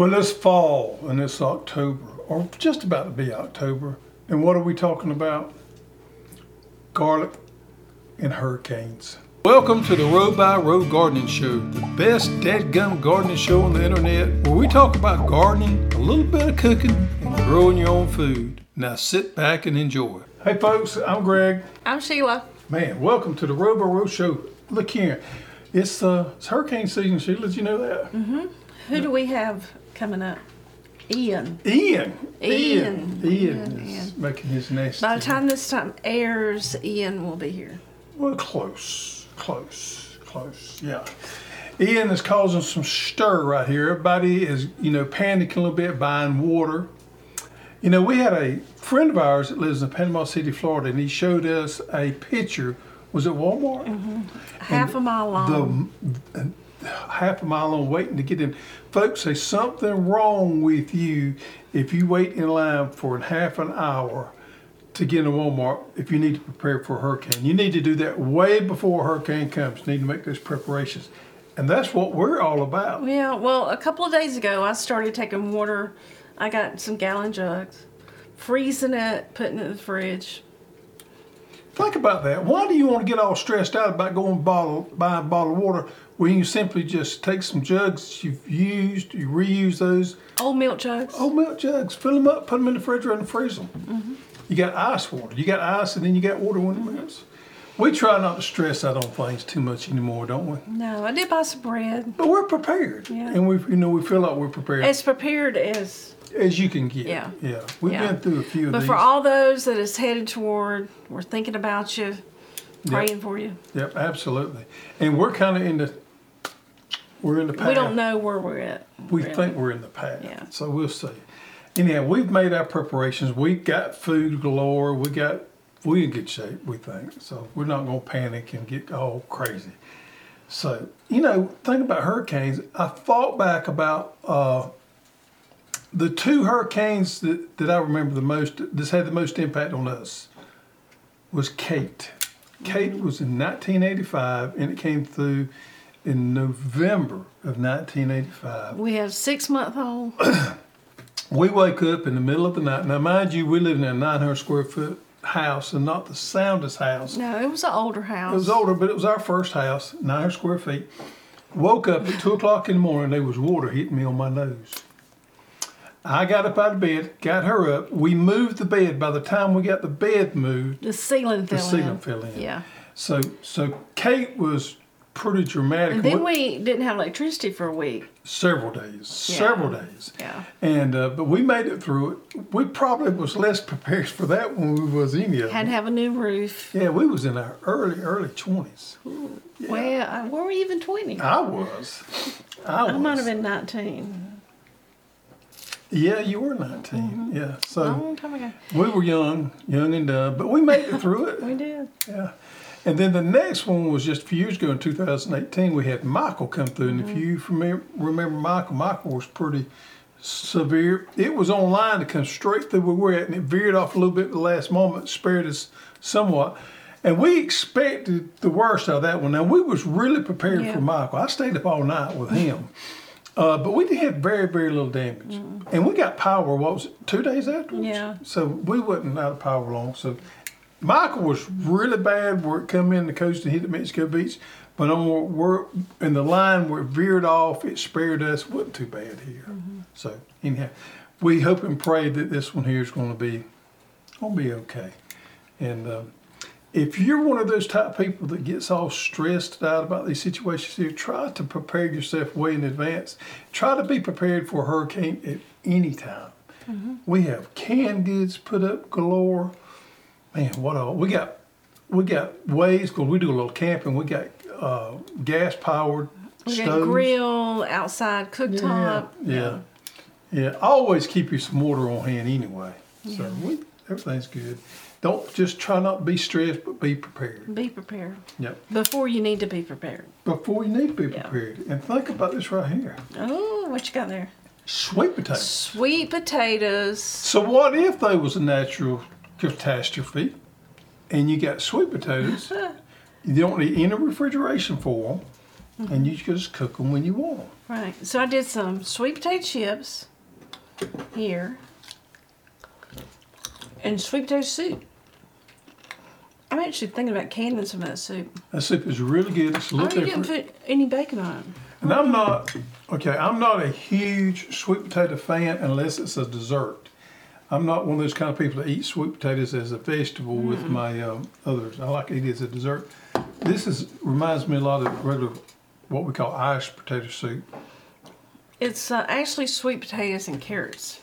Well, it's fall and it's October, or just about to be October. And what are we talking about? Garlic and hurricanes. Welcome to the Row by Row Gardening Show, the best dead-gum gardening show on the internet, where we talk about gardening, a little bit of cooking, and growing your own food. Now sit back and enjoy. Hey folks, I'm Greg. I'm Sheila. Man, welcome to the Row by Row Show. Look here, it's uh, it's hurricane season. Sheila, did you know that? Mm-hmm. Who do we have coming up? Ian. Ian. Ian. Ian, Ian, is making his nest. By the time this time airs, Ian will be here. Well, close, close, close. Yeah. Ian is causing some stir right here. Everybody is, you know, panicking a little bit, buying water. You know, we had a friend of ours that lives in Panama City, Florida, and he showed us a picture. Was it Walmart? Mm-hmm. Half a mile long. the half a mile on waiting to get in. Folks, there's something wrong with you if you wait in line for half an hour to get in a Walmart if you need to prepare for a hurricane. You need to do that way before a hurricane comes. You need to make those preparations. And that's what we're all about. yeah, well, a couple of days ago, I started taking water. I got some gallon jugs, freezing it, putting it in the fridge. Think about that. Why do you want to get all stressed out about going bottle buy a bottle of water when you simply just take some jugs you've used, you reuse those, Old milk jugs. old milk jugs, fill them up, put them in the refrigerator and freeze them. You got ice water. You got ice and then you got water when it melts. We try not to stress out on things too much anymore, don't we? No, I did buy some bread. But we're prepared, Yeah. and we, you know, we feel like we're prepared As prepared as. as you can get. Yeah. yeah. We've Yeah. been through a few of But these. for all those that is headed toward, we're thinking about you, praying for you. yep, absolutely. And we're kind of in the we're in the path. We don't know where we're at. We really. think we're in the path. Yeah. So we'll see. Anyhow, we've made our preparations. We've got food galore. We got we in good shape, we think. So we're not gonna panic and get all crazy. So, you know, think about hurricanes. I thought back about uh, the two hurricanes that, that I remember the most this had the most impact on us was Kate. Kate was in 1985 and it came through in November of 1985. We have six month old. We wake up in the middle of the night. Now, mind you, we live in a 900 square foot house and not the soundest house. No, it was an older house. It was older, but it was our first house, 900 square feet. Woke up at 2 o'clock in the morning, there was water hitting me on my nose. I got up out of bed, got her up. We moved the bed. By the time we got the bed moved, The ceiling fell the fell ceiling in. fell in. Yeah. So, so Kate was pretty dramatic. And then we didn't have electricity for a week. several days, Yeah. several days. Yeah. And uh, but we made it through it. We probably was less prepared for that when we was any of Had to have a new roof. Yeah, we was in our early early twenties. Well, I, were we even 20? I was. I was. I might have been 19. Yeah, you were 19 Mm-hmm. Yeah, so long time ago. we were young, young and dumb, but we made it through it. We did. Yeah. And then the next one was just a few years ago in 2018. We had Michael come through, and if you remember, remember Michael, Michael was pretty severe. It was on line to come straight through where we're at, and it veered off a little bit at the last moment, spared us somewhat. And we expected the worst out of that one. Now we was really prepared Yeah. for Michael. I stayed up all night with him. Uh, but we did have very, very little damage. And we got power, what was it, two days afterwards? Yeah. So we wasn't out of power long. So Michael was really bad where it come in the coast and hit the Mexico beach. But on where, in the line where it veered off, it spared us. wasn't too bad here. So anyhow, we hope and pray that this one here is going to be going to be okay. And um, if you're one of those type of people that gets all stressed out about these situations here, try to prepare yourself way in advance. Try to be prepared for a hurricane at any time. We have canned goods put up galore. Man, what a, we got? We got ways because we do a little camping. We got uh, gas powered We got grill, outside Yeah, cooktop. yeah, yeah. Always keep you some water on hand anyway. So we, everything's good. Don't just try not to be stressed, but be prepared. Be prepared. Yep. Before you need to be prepared. Before you need to be Yeah. prepared. And think about this right here: Oh, what you got there? sweet potatoes. Sweet potatoes. So what if they was a natural catastrophe, and you got sweet potatoes? you don't need any refrigeration for them, and mm-hmm. you just cook them when you want them. Right. So I did some sweet potato chips here and sweet potato soup. I'm actually thinking about canning some of that soup. That soup is really good. It's a Oh, little you didn't put any bacon on it. And I'm not, okay, I'm not a huge sweet potato fan unless it's a dessert. I'm not one of those kind of people that eat sweet potatoes as a vegetable with my um, others. I like to eat it as a dessert. This is reminds me a lot of regular, what we call Irish potato soup. It's uh, actually sweet potatoes and carrots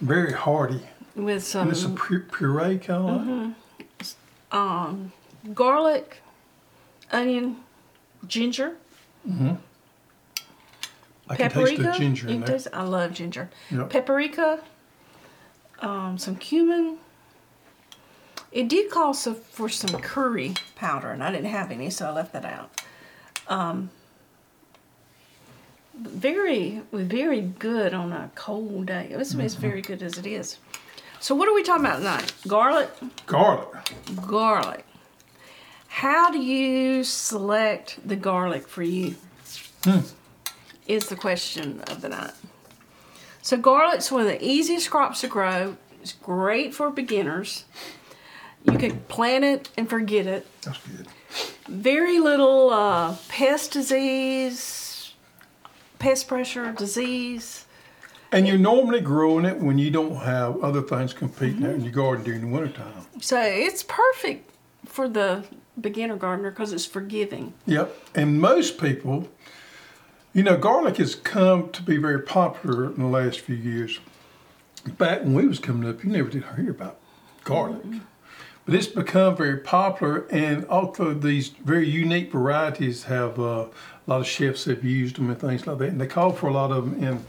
Very hearty. with some And it's a pu- puree kind of like. um, garlic, onion, ginger, Mm-hmm. I can taste paprika. the ginger in there. taste- I love ginger. Yep. Paprika, um, some cumin. It did call so for some curry powder, and I didn't have any, so I left that out. Um, very, very good on a cold day. It's, Mm-hmm. very good as it is. So, what are we talking about tonight? Garlic. Garlic. garlic. How do you select the garlic for you? Is the question of the night. So, garlic's one of the easiest crops to grow. It's great for beginners. You can plant it and forget it. That's good. Very little uh, pest disease, pest pressure disease. And you're normally growing it when you don't have other things competing out in your garden during the wintertime. So, it's perfect for the beginner gardener because it's forgiving. Yep. And most people, you know, garlic has come to be very popular in the last few years. Back when we was coming up, you never did hear about garlic. But it's become very popular, and although these very unique varieties have uh, a lot of chefs have used them and things like that, and they call for a lot of them. And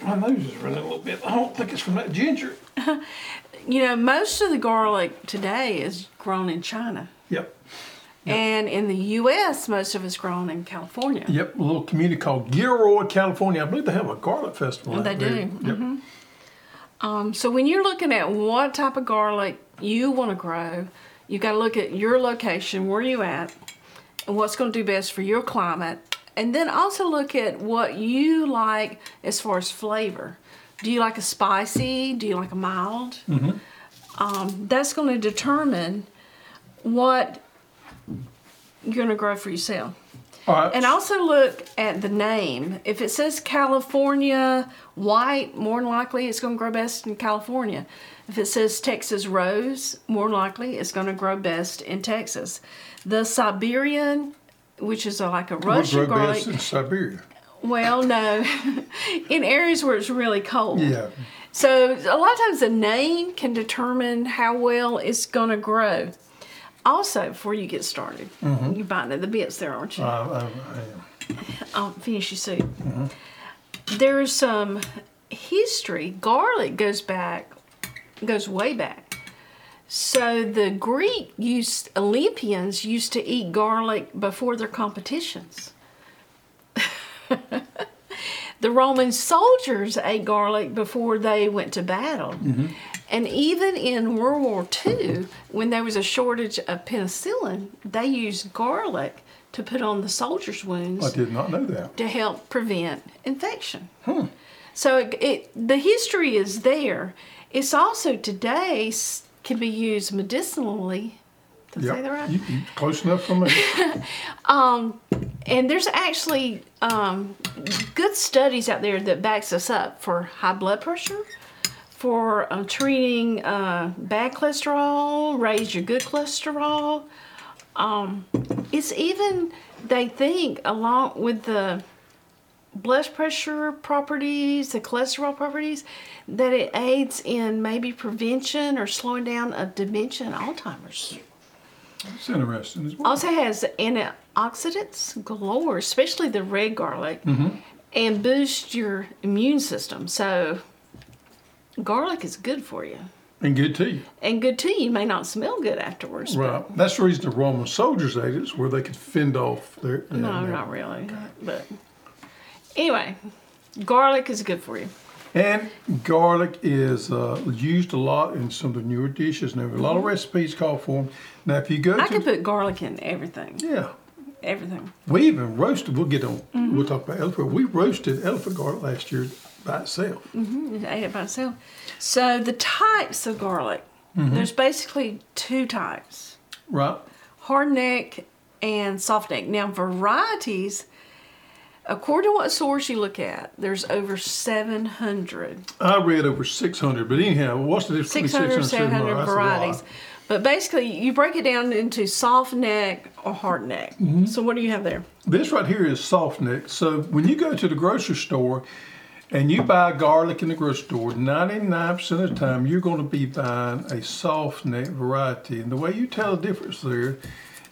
my nose is running a little bit. I don't think it's from that ginger. You know, most of the garlic today is grown in China. Yep. And in the U.S., most of it's grown in California. Yep, a little community called Gilroy, California. I believe they have a garlic festival. They out there. do, Mm-hmm. Yep. Um, so when you're looking at what type of garlic you want to grow, you got to look at your location, where you at, and what's going to do best for your climate, and then also look at what you like as far as flavor. Do you like a spicy? Do you like a mild? Um, that's going to determine what you're going to grow for yourself. All right. And also look at the name. If it says California white, more than likely it's going to grow best in California. If it says Texas rose, more than likely it's going to grow best in Texas. The Siberian, which is a, like a Russian grow garlic, best in Siberia. well, no, in areas where it's really cold. Yeah. So a lot of times the name can determine how well it's going to grow. Also, before you get started, mm-hmm. you're biting at the bits there, aren't you? I, I, I am. I'll finish your soup. Mm-hmm. There's some history. Garlic goes back, goes way back. So the Greek used Olympians used to eat garlic before their competitions. the Roman soldiers ate garlic before they went to battle. Mm-hmm. And even in World War II, when there was a shortage of penicillin, they used garlic to put on the soldiers' wounds I did not know that. to help prevent infection. So it, it the history is there. It's also today can be used medicinally. Did I say that right? You, you close enough for me. um, And there's actually um, good studies out there that backs us up for high blood pressure, for uh, treating uh, bad cholesterol, raise your good cholesterol. Um, it's even they think along with the blood pressure properties, the cholesterol properties, that it aids in maybe prevention or slowing down of dementia and Alzheimer's. It's interesting as well. Also has antioxidants galore, especially the red garlic, and boost your immune system. So garlic is good for you. And good tea. And good too. You may not smell good afterwards. Right. That's the reason the Roman soldiers ate it, is where they could fend off their. But no, not really. But anyway, garlic is good for you. And garlic is uh, used a lot in some of the newer dishes. Now, a lot of recipes call for them. Now, if you go Mm-hmm. I to could put garlic in everything. yeah, everything. We even roasted. We'll get on. We'll talk about elephant. We roasted elephant garlic last year by itself. It ate it by itself. So the types of garlic, there's basically two types: Right. hard neck and soft neck. Now varieties, according to what source you look at, there's over 700. I read over 600, but anyhow, what's the difference 600, between 600 and 700 That's a lot. varieties. But basically, you break it down into soft neck or hard neck. Mm-hmm. So what do you have there? This right here is soft neck. So when you go to the grocery store and you buy garlic in the grocery store, 99% of the time you're going to be buying a soft neck variety. And the way you tell the difference there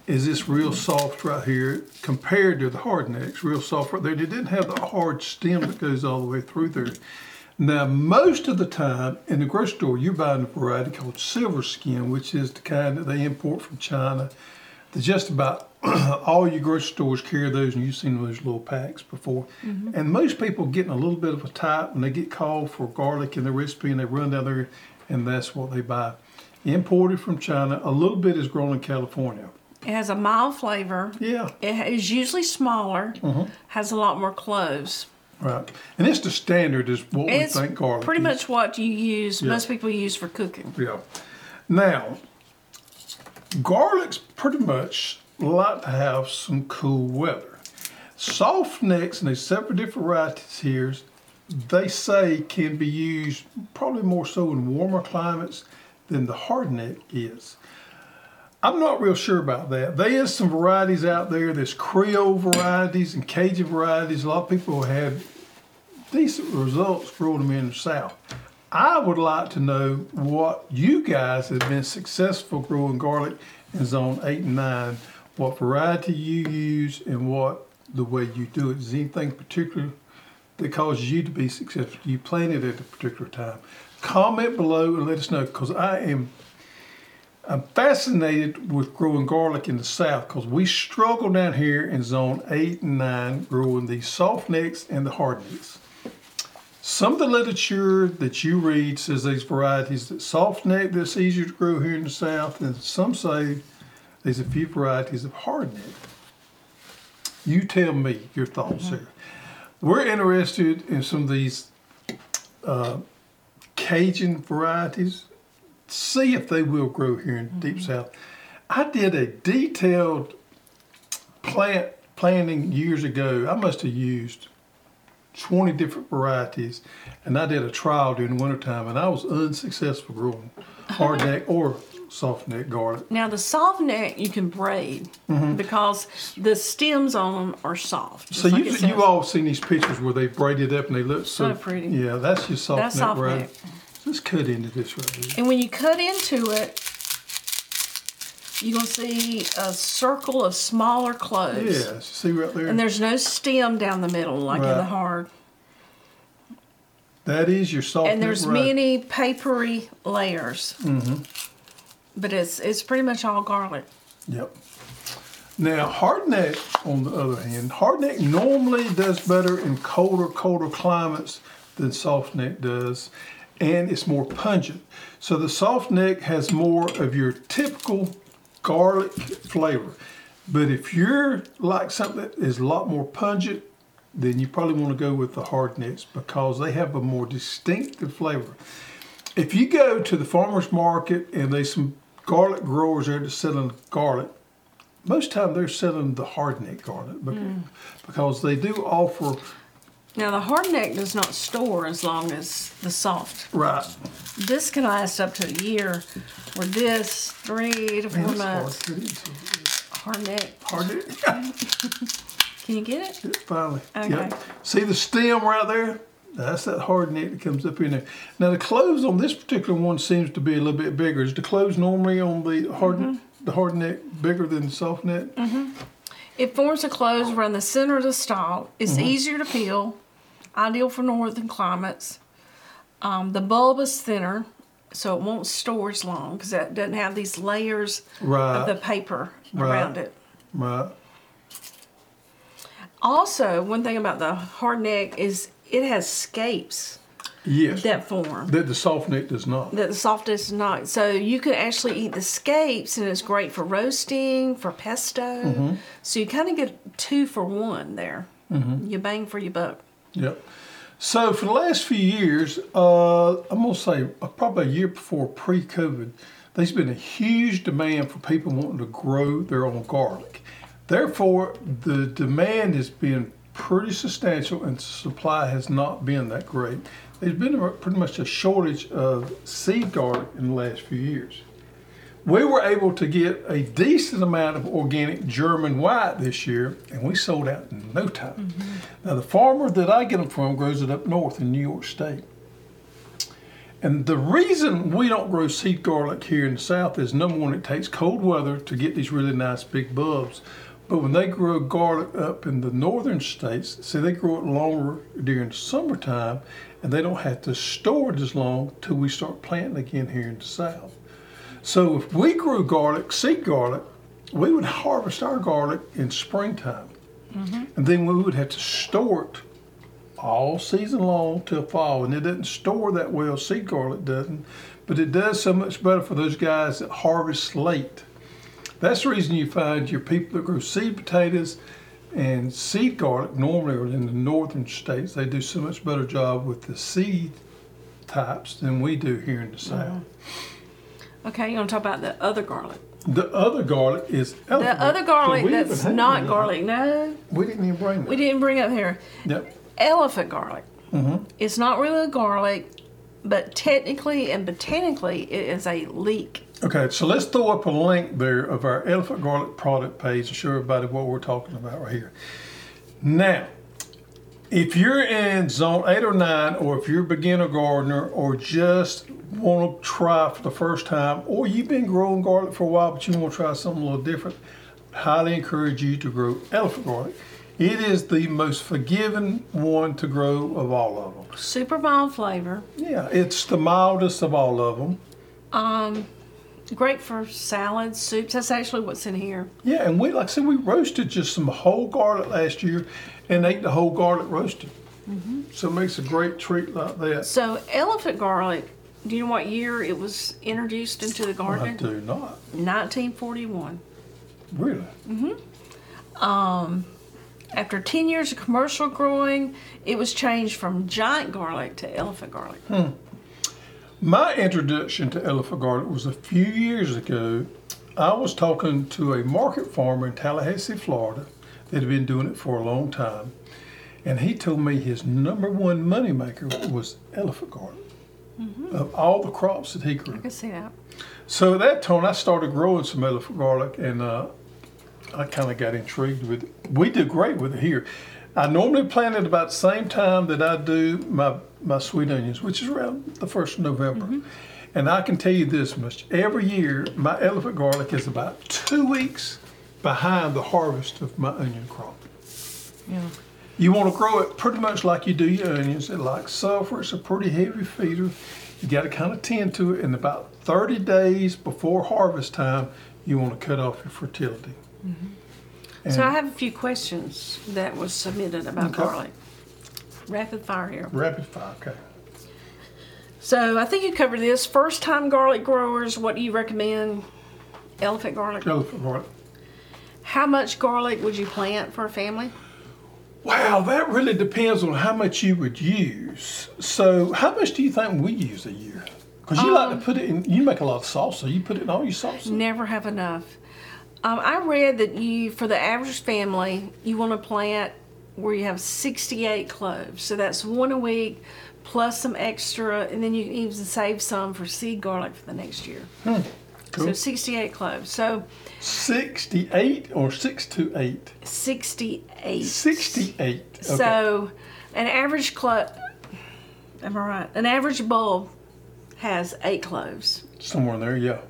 is this real soft right here compared to the hard necks, real soft right there. It didn't have the hard stem that goes all the way through there. Now, most of the time in the grocery store, you're buying a variety called silver skin, which is the kind that they import from China. That just about all your grocery stores carry those, and you've seen those little packs before. And most people getting a little bit of a tight when they get called for garlic in the recipe, and they run down there, and that's what they buy. Imported from China. A little bit is grown in California. It has a mild flavor. Yeah, It is usually smaller, Mm-hmm. has a lot more cloves. right. And it's the standard is what It's we think garlic. pretty is. much what you use, Yeah. most people use for cooking. Yeah. Now, garlics pretty much like to have some cool weather. Soft necks, and there's several different varieties here, they say can be used probably more so in warmer climates than the hard neck is. I'm not real sure about that. There is some varieties out there. There's Creole varieties and Cajun varieties. A lot of people have decent results growing them in the South. I would like to know what you guys have been successful growing garlic in zone eight and nine, what variety you use and what the way you do it. Is anything particular that causes you to be successful? You planted at a particular time. Comment below and let us know because I am I'm fascinated with growing garlic in the south because we struggle down here in zone eight and nine growing the soft necks and the hard necks. Some of the literature that you read says these varieties that soft neck that's easier to grow here in the south, and some say there's a few varieties of hard neck. You tell me your thoughts here. We're interested in some of these uh, Cajun varieties. See if they will grow here in deep south. I did a detailed plant planting years ago. I must have used 20 different varieties, and I did a trial during the wintertime, and I was unsuccessful growing hardneck or soft neck garlic. Now the soft neck you can braid because the stems on them are soft. Mm-hmm. So like you you've all seen these pictures where they braided up and they look so, So pretty. Yeah, that's your soft That's neck soft variety. neck. Let's cut into this right here. And when you cut into it, you're gonna see a circle of smaller cloves. Yeah, see right there. And there's no stem down the middle like in the Right. hard. that is your soft neck. and there's variety. many papery layers. Mm-hmm. But it's it's pretty much all garlic. Yep. Now, hardneck, on the other hand, hardneck normally does better in colder, colder climates than softneck does, and it's more pungent. So the softneck has more of your typical garlic flavor. But if you're like something that is a lot more pungent, then you probably want to go with the hardnecks because they have a more distinctive flavor. If you go to the farmer's market and they some garlic growers there that's selling garlic, most time they're selling the hardneck garlic bec- mm. because they do offer Now the hardneck does not store as long as the soft. right. This can last up to a year, or this three to four Man, months. to get into. Hard neck. Hardneck. Can you get it? Finally. Okay. Yep. See the stem right there? That's that hard neck that comes up in there. Now the clothes on this particular one seems to be a little bit bigger. Is the clothes normally on the hard Mm-hmm. the hard neck bigger than the soft neck? It forms a close around the center of the stalk. It's Mm-hmm. easier to peel, ideal for northern climates. Um, the bulb is thinner, so it won't store as long because it doesn't have these layers Right. of the paper Right. around it. Right. Also, one thing about the hard neck is it has scapes. Yes. that form. That the soft neck does not. that the soft is not. So you could actually eat the scapes, and it's great for roasting, for pesto. Mm-hmm. So you kind of get two for one there. Mm-hmm. You bang for your buck. Yep. So for the last few years, uh, I'm gonna say uh, probably a year before pre-COVID, there's been a huge demand for people wanting to grow their own garlic. Therefore, the demand has been pretty substantial, and supply has not been that great. There's been a, pretty much a shortage of seed garlic in the last few years. We were able to get a decent amount of organic German white this year, and we sold out in no time. Mm-hmm. Now, the farmer that I get them from grows it up north in New York State. And the reason we don't grow seed garlic here in the south is number one, it takes cold weather to get these really nice big bulbs. But when they grow garlic up in the northern states, see, they grow it longer during the summertime, and they don't have to store it as long till we start planting again here in the south. So if we grew garlic, seed garlic, we would harvest our garlic in springtime. Mm-hmm. And then we would have to store it all season long till fall. And it doesn't store that well, seed garlic doesn't, but it does so much better for those guys that harvest late. That's the reason you find your people that grow seed potatoes and seed garlic normally are in the northern states. They do so much better job with the seed types than we do here in the south. Okay, you want to talk about the other garlic? The other garlic is The elephant other So garlic we that's not garlic. No, We didn't even bring that. we didn't bring up here. Yep. Elephant garlic. Mm-hmm. It's not really a garlic, but technically and botanically, it is a leek. Okay, so let's throw up a link there of our elephant garlic product page to show everybody what we're talking about right here. Now, if you're in zone eight or nine, or if you're a beginner gardener, or just want to try for the first time, or you've been growing garlic for a while but you want to try something a little different, highly encourage you to grow elephant garlic. It is the most forgiving one to grow of all of them. Super mild flavor. Yeah, it's the mildest of all of them. Um, great for salads, soups. That's actually what's in here. Yeah, and we like I said, we roasted just some whole garlic last year, and ate the whole garlic roasted. Mm-hmm. So it makes a great treat like that. So elephant garlic. Do you know what year it was introduced into the garden? I do not 1941. really. Mm-hmm. Um, After 10 years of commercial growing, it was changed from giant garlic to elephant garlic. My introduction to elephant garlic was a few years ago. I was talking to a market farmer in Tallahassee, Florida, that had been doing it for a long time, and he told me his number one moneymaker was elephant garlic. Of all the crops that he grew. I can see that. So at that time, I started growing some elephant garlic, and uh, I kind of got intrigued with it. We do great with it here. I normally plant it about the same time that I do my my sweet onions, which is around the first of November. Mm-hmm. And I can tell you this much: every year, my elephant garlic is about two weeks behind the harvest of my onion crop. Yeah. You want to grow it pretty much like you do your onions. It likes sulfur. It's a pretty heavy feeder. You got to kind of tend to it. And about 30 days before harvest time, you want to cut off your fertility. And So I have a few questions that was submitted about Okay. garlic. Rapid fire here. rapid fire. Okay. So I think you covered this. First time garlic growers, what do you recommend? Elephant garlic. Elephant garlic. How much garlic would you plant for a family? Wow, that really depends on how much you would use. So, how much do you think we use a year? Because you like to um, put it in. You make a lot of salsa. You put it in all your salsa. Never have enough. Um, I read that you, for the average family, you want to plant where you have 68 cloves. So that's one a week plus some extra, and then you can even save some for seed garlic for the next year. So Cool. So 68 cloves. So 68 or 628? 68. 68. Okay. So an average clove, am I right? An average bulb has eight cloves. Somewhere in there, yeah.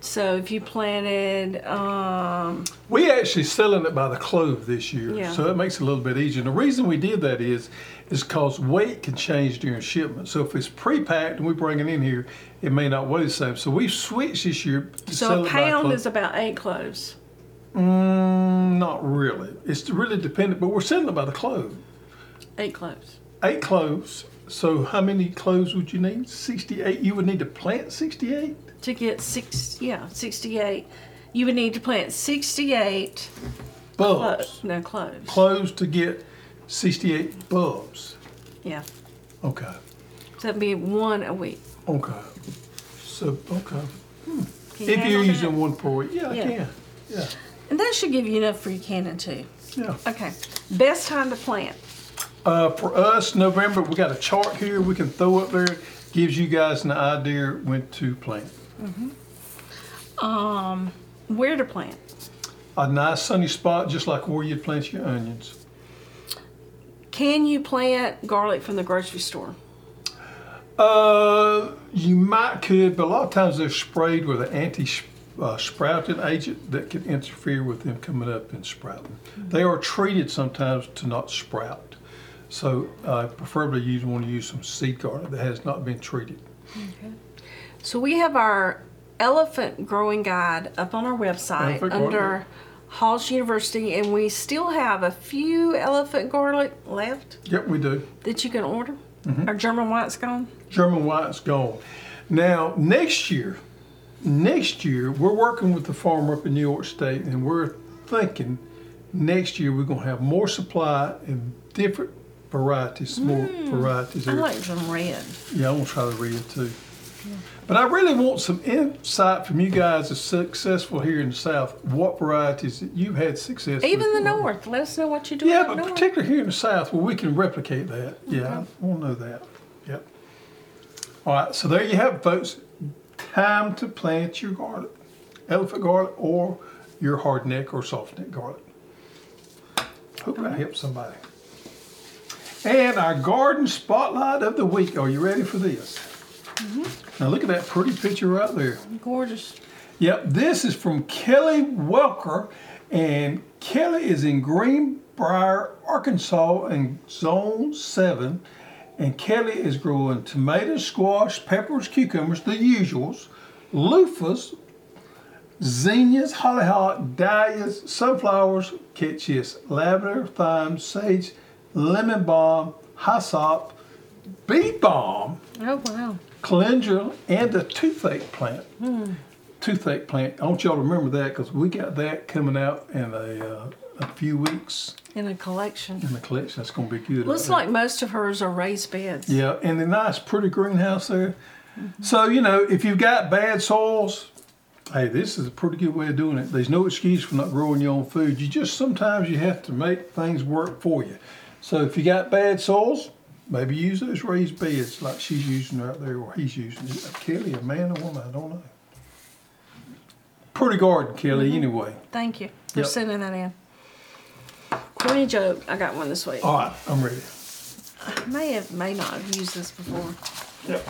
So if you planted, um, We actually selling it by the clove this year, Yeah. so it makes it a little bit easier. And the reason we did that is, is because weight can change during shipment. So if it's pre-packed and we bring it in here, it may not weigh the same. So we switched this year to so a pound is about eight cloves. Mm, not really. It's really dependent, but we're selling it by the clove. Eight cloves. Eight cloves, So how many cloves would you need? Sixty-eight. You would need to plant sixty-eight. To get six, yeah, 68, you would need to plant 68 clo- no cloves. Cloves to get sixty-eight bulbs. yeah. Okay. So that'd be one a week. Okay. So okay. Hmm. Can you If you're using one per week, yeah, Yeah. I can. Yeah. And that should give you enough for your cannon too. Yeah. Okay. Best time to plant. Uh, for us, November, we got a chart here we can throw up there. Gives you guys an idea when to plant. Um, where to plant. A nice sunny spot, just like where you'd plant your onions. Can you plant garlic from the grocery store? Uh, you might could, but a lot of times they're sprayed with an anti uh, sprouting agent that can interfere with them coming up and sprouting. They are treated sometimes to not sprout. So uh, preferably you want to use some seed garlic that has not been treated. Okay. So we have our elephant growing guide up on our website Elephant garlic. under Hoss University, and we still have a few elephant garlic left Yep, we do. that you can order. Our German white's gone. German white's gone. Now, next year, next year, we're working with the farmer up in New York State, and we're thinking next year we're going to have more supply and different varieties, more hmm. varieties. I there. like some red. Yeah, I want to try the red too. But I really want some insight from you guys that's successful here in the South. What varieties that you've had success Even the with? north. Let us know what you're doing. Yeah, but north. particularly here in the South where we can replicate that. Yeah, I want to know that. Yep. All right, so there you have it, folks. Time to plant your garlic, elephant garlic, or your hardneck or softneck garlic. Hope I helped somebody. And our garden spotlight of the week. Are you ready for this? Mm-hmm. Now look at that pretty picture right there. Gorgeous. Yep, this is from Kelly Welker, and Kelly is in Greenbrier, Arkansas, in Zone 7. And Kelly is growing tomatoes, squash, peppers, cucumbers, the usuals, loofahs, zinnias, hollyhock, dahlias, sunflowers, catchias, lavender, thyme, sage, lemon balm, hyssop, bee balm, Oh wow. calendula, and a toothache plant. Toothache plant. I want y'all to remember that because we got that coming out in a, uh, a few weeks In a collection. in the collection. That's going to be good. Looks like most of hers are raised beds. Yeah, and the nice, pretty greenhouse there. So, you know, if you've got bad soils, hey, this is a pretty good way of doing it. There's no excuse for not growing your own food. You just sometimes you have to make things work for you. So, if you got bad soils, maybe use those raised beds like she's using right there, or he's using. Is that uh, Kelly, a man or woman? I don't know. Pretty garden, Kelly, mm-hmm. anyway. Thank you for Yep. sending that in. Corny joke. I got one this week. All right, I'm ready. I may have, may not have used this before. Yep.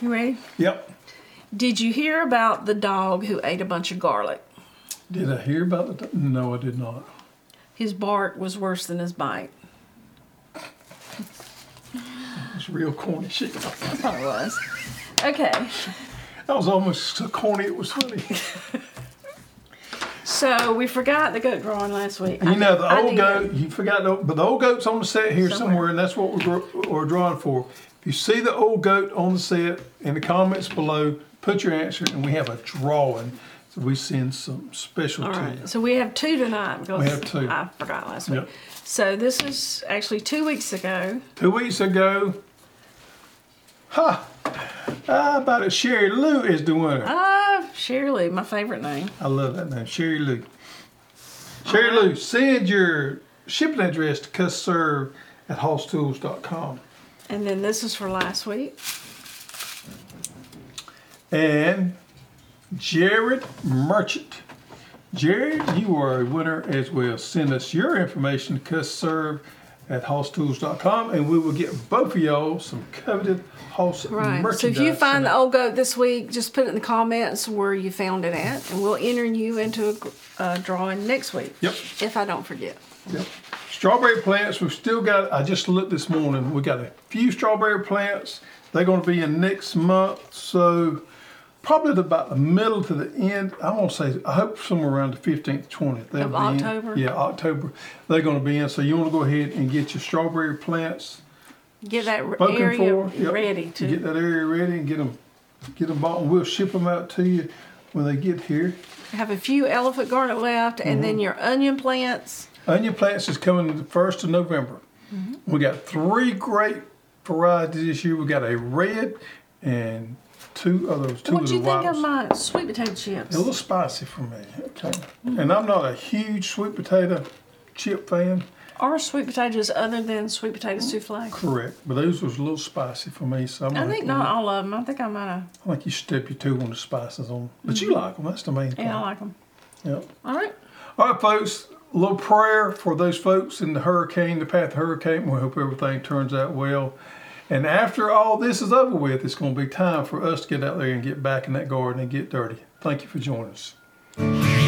You ready? Yep. Did you hear about the dog who ate a bunch of garlic? Did I hear about it? No, I did not. His bark was worse than his bite. It's real corny shit. I thought oh, it was. Okay. That was almost so corny it was funny. So we forgot the goat drawing last week. You know, the I old goat, you forgot, the, but the old goat's on the set here somewhere, Somewhere. and that's what we're, we're drawing for. If you see the old goat on the set, in the comments below, put your answer, and we have a drawing. So we send some special All to right. you. So we have two tonight because We have two. I forgot last week. Yep. So this is actually two weeks ago. Two weeks ago, ha! How about it? Sherry Lou is the winner. Ah, Shirley, my favorite name. I love that name, Sherry Lou. Sherry Lou, send your shipping address to custserve at hosstools.com. And then this is for last week. and Jared Merchant. Jared, you are a winner as well. Send us your information to custserve at hosstools.com and we will get both of y'all some coveted Hoss Right. So merchandise. if you find the old goat this week, just put it in the comments where you found it at, and we'll enter you into a uh, drawing next week. Yep. If I don't forget. Yep. Strawberry plants, we've still got, I just looked this morning, we got a few strawberry plants. They're going to be in next month, so probably about the middle to the end. I want to say, I hope somewhere around the 15th, 20th. they'll Of be in. October? Yeah, October. They're going to be in, so you want to go ahead and get your strawberry plants Get that area for. Yep. ready to. Get that area ready and get them, get them bought, and we'll ship them out to you when they get here. have a few elephant garnet left, and Mm-hmm. then your onion plants. Onion plants is coming the first of November. Mm-hmm. We got three great varieties this year. We got a red and two of those two What do you think of my sweet potato chips? A little spicy for me. Okay. And I'm not a huge sweet potato chip fan. Are sweet potatoes other than sweet potato souffle? Correct. But those was a little spicy for me. So I'm I gonna think not all of them. I think I might have. I think you step your toe on the spices on. But you like them. That's the main thing. Mm-hmm. Yeah, I like them. Yep. All right. All right, folks. A little prayer for those folks in the hurricane, the path of the hurricane. We hope everything turns out well. And after all this is over with, it's going to be time for us to get out there and get back in that garden and get dirty. Thank you for joining us.